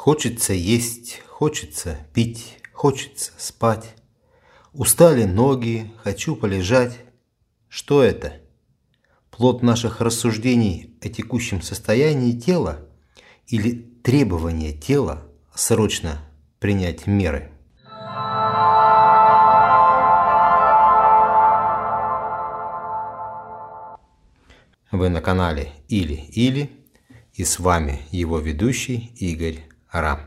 Хочется есть, хочется пить, хочется спать. Устали ноги, хочу полежать. Что это? Плод наших рассуждений о текущем состоянии тела или требование тела срочно принять меры? Вы на канале Или-Или и с вами его ведущий Игорь Ра.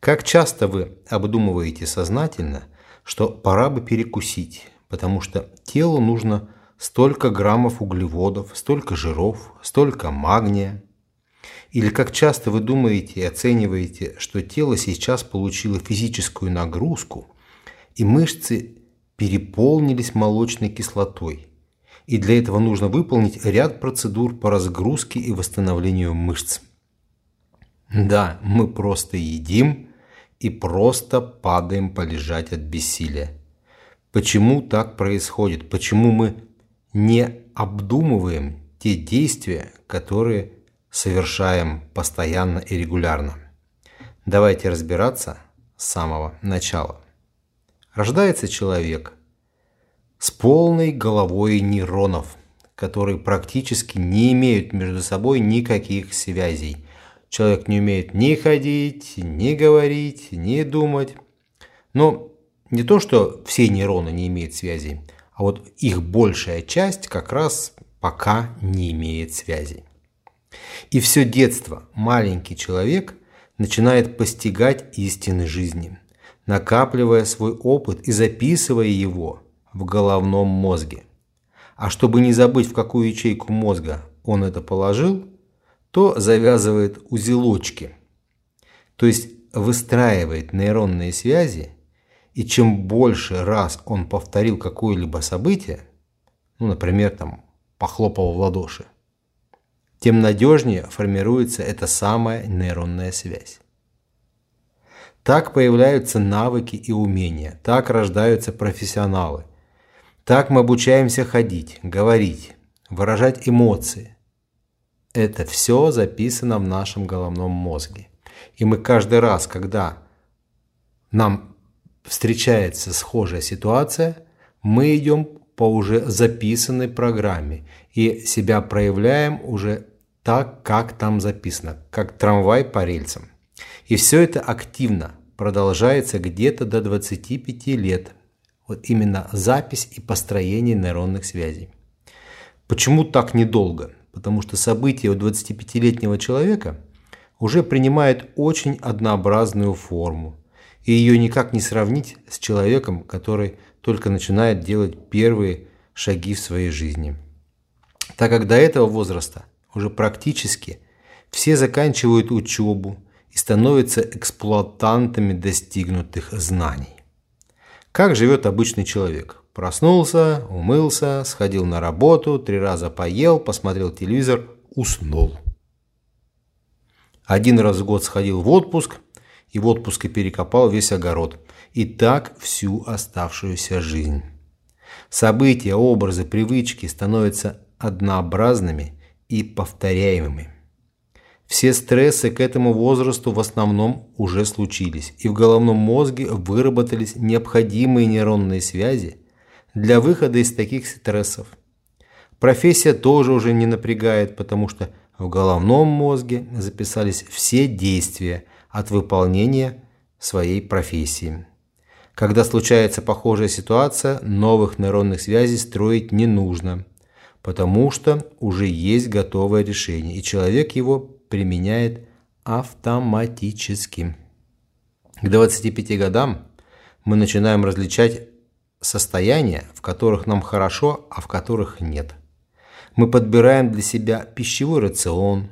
Как часто вы обдумываете сознательно, что пора бы перекусить, потому что телу нужно столько граммов углеводов, столько жиров, столько магния? Или как часто вы думаете и оцениваете, что тело сейчас получило физическую нагрузку, и мышцы переполнились молочной кислотой, и для этого нужно выполнить ряд процедур по разгрузке и восстановлению мышц. Да, мы просто едим и просто падаем полежать от бессилия. Почему так происходит? Почему мы не обдумываем те действия, которые совершаем постоянно и регулярно? Давайте разбираться с самого начала. Рождается человек с полной головой нейронов, которые практически не имеют между собой никаких связей – Человек не умеет ни ходить, ни говорить, ни думать. Но не то, что все нейроны не имеют связи, а вот их большая часть как раз пока не имеет связи. И все детство маленький человек начинает постигать истины жизни, накапливая свой опыт и записывая его в головном мозге. А чтобы не забыть, в какую ячейку мозга он это положил, то завязывает узелочки, то есть выстраивает нейронные связи, и чем больше раз он повторил какое-либо событие, ну, например, там, похлопал в ладоши, тем надежнее формируется эта самая нейронная связь. Так появляются навыки и умения, так рождаются профессионалы. Так мы обучаемся ходить, говорить, выражать эмоции, это все записано в нашем головном мозге. И мы каждый раз, когда нам встречается схожая ситуация, мы идем по уже записанной программе и себя проявляем уже так, как там записано, как трамвай по рельсам. И все это активно продолжается где-то до 25 лет. Вот именно запись и построение нейронных связей. Почему так недолго? Потому что событие у 25-летнего человека уже принимает очень однообразную форму, и ее никак не сравнить с человеком, который только начинает делать первые шаги в своей жизни. Так как до этого возраста уже практически все заканчивают учебу и становятся эксплуатантами достигнутых знаний. Как живет обычный человек? Проснулся, умылся, сходил на работу, три раза поел, посмотрел телевизор, уснул. Один раз в год сходил в отпуск и в отпуске перекопал весь огород. И так всю оставшуюся жизнь. События, образы, привычки становятся однообразными и повторяемыми. Все стрессы к этому возрасту в основном уже случились, и в головном мозге выработались необходимые нейронные связи, для выхода из таких стрессов. Профессия тоже уже не напрягает, потому что в головном мозге записались все действия от выполнения своей профессии. Когда случается похожая ситуация, новых нейронных связей строить не нужно, потому что уже есть готовое решение, и человек его применяет автоматически. К 25 годам мы начинаем различать состояния, в которых нам хорошо, а в которых нет. Мы подбираем для себя пищевой рацион,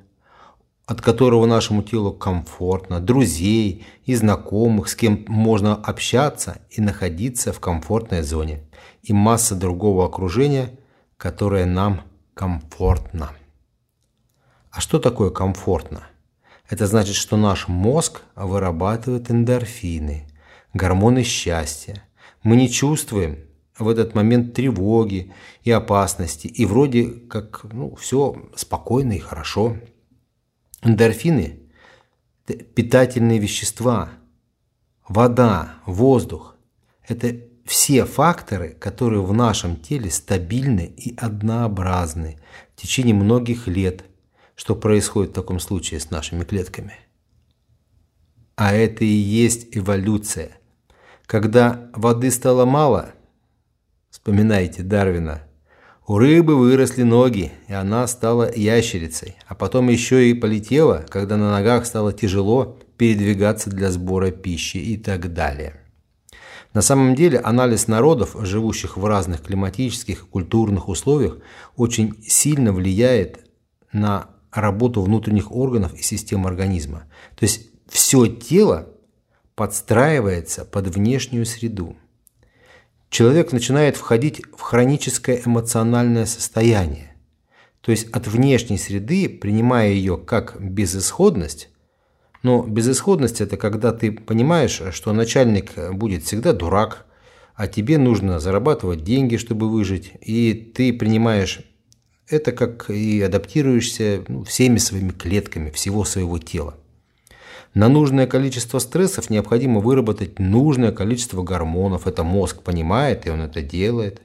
от которого нашему телу комфортно, друзей и знакомых, с кем можно общаться и находиться в комфортной зоне, и масса другого окружения, которое нам комфортно. А что такое комфортно? Это значит, что наш мозг вырабатывает эндорфины, гормоны счастья, мы не чувствуем в этот момент тревоги и опасности, и вроде как ну, все спокойно и хорошо. Эндорфины питательные вещества, вода, воздух. Это все факторы, которые в нашем теле стабильны и однообразны в течение многих лет, что происходит в таком случае с нашими клетками. А это и есть эволюция. Когда воды стало мало, вспоминайте Дарвина, у рыбы выросли ноги, и она стала ящерицей, а потом еще и полетела, когда на ногах стало тяжело передвигаться для сбора пищи и так далее. На самом деле анализ народов, живущих в разных климатических и культурных условиях, очень сильно влияет на работу внутренних органов и систем организма. То есть все тело подстраивается под внешнюю среду. Человек начинает входить в хроническое эмоциональное состояние. То есть от внешней среды, принимая ее как безысходность, но безысходность – это когда ты понимаешь, что начальник будет всегда дурак, а тебе нужно зарабатывать деньги, чтобы выжить, и ты принимаешь это как и адаптируешься ну, всеми своими клетками всего своего тела. На нужное количество стрессов необходимо выработать нужное количество гормонов. Это мозг понимает, и он это делает.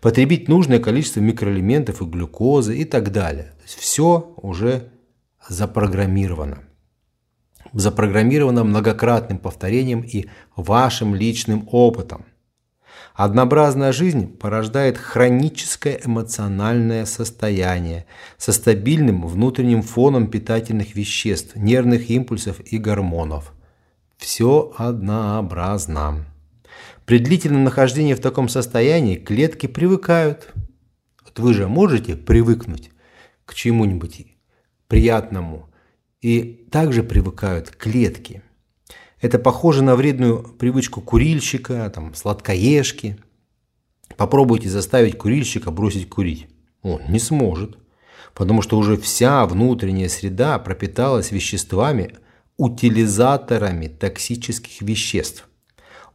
Потребить нужное количество микроэлементов и глюкозы и так далее. То есть все уже запрограммировано запрограммировано многократным повторением и вашим личным опытом. Однообразная жизнь порождает хроническое эмоциональное состояние со стабильным внутренним фоном питательных веществ, нервных импульсов и гормонов. Все однообразно. При длительном нахождении в таком состоянии клетки привыкают. Вот вы же можете привыкнуть к чему-нибудь приятному, и также привыкают клетки. Это похоже на вредную привычку курильщика, там, сладкоежки. Попробуйте заставить курильщика бросить курить. Он не сможет, потому что уже вся внутренняя среда пропиталась веществами, утилизаторами токсических веществ.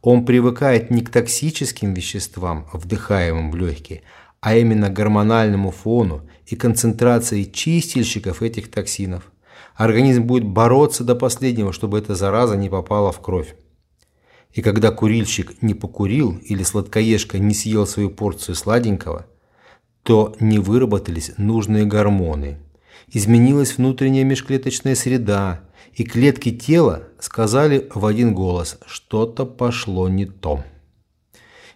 Он привыкает не к токсическим веществам, вдыхаемым в легкие, а именно к гормональному фону и концентрации чистильщиков этих токсинов – Организм будет бороться до последнего, чтобы эта зараза не попала в кровь. И когда курильщик не покурил или сладкоежка не съел свою порцию сладенького, то не выработались нужные гормоны. Изменилась внутренняя межклеточная среда, и клетки тела сказали в один голос «что-то пошло не то».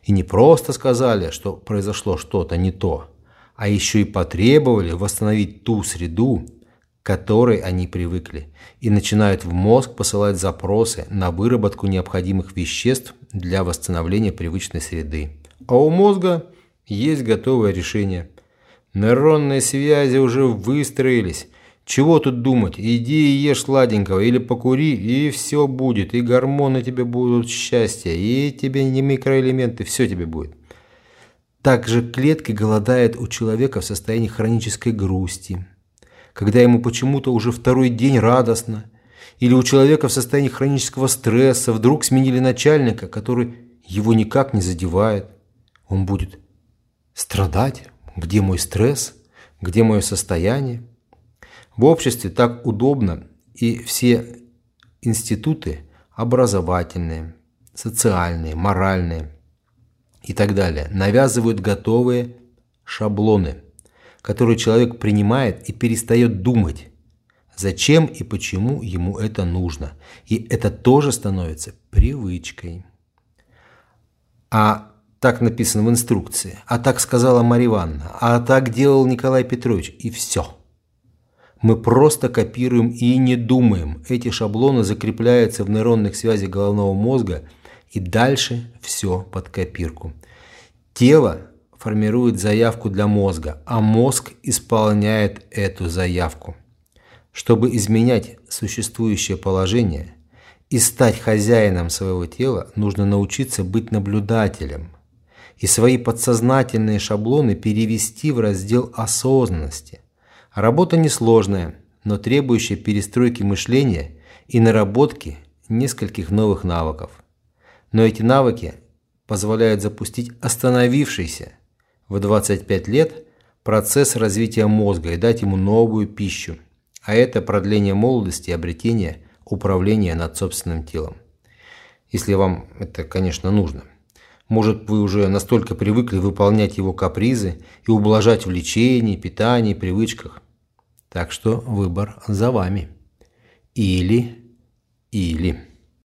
И не просто сказали, что произошло что-то не то, а еще и потребовали восстановить ту среду, которой они привыкли, и начинают в мозг посылать запросы на выработку необходимых веществ для восстановления привычной среды. А у мозга есть готовое решение. Нейронные связи уже выстроились. Чего тут думать? Иди и ешь сладенького или покури, и все будет. И гормоны тебе будут счастье, и тебе не микроэлементы, все тебе будет. Также клетки голодают у человека в состоянии хронической грусти, когда ему почему-то уже второй день радостно, или у человека в состоянии хронического стресса вдруг сменили начальника, который его никак не задевает. Он будет страдать. Где мой стресс? Где мое состояние? В обществе так удобно, и все институты образовательные, социальные, моральные и так далее навязывают готовые шаблоны – который человек принимает и перестает думать, зачем и почему ему это нужно. И это тоже становится привычкой. А так написано в инструкции, а так сказала Марья Ивановна, а так делал Николай Петрович, и все. Мы просто копируем и не думаем. Эти шаблоны закрепляются в нейронных связях головного мозга, и дальше все под копирку. Тело формирует заявку для мозга, а мозг исполняет эту заявку. Чтобы изменять существующее положение и стать хозяином своего тела, нужно научиться быть наблюдателем и свои подсознательные шаблоны перевести в раздел осознанности. Работа несложная, но требующая перестройки мышления и наработки нескольких новых навыков. Но эти навыки позволяют запустить остановившийся в 25 лет процесс развития мозга и дать ему новую пищу. А это продление молодости и обретение управления над собственным телом. Если вам это, конечно, нужно. Может, вы уже настолько привыкли выполнять его капризы и ублажать в лечении, питании, привычках. Так что выбор за вами. Или, или...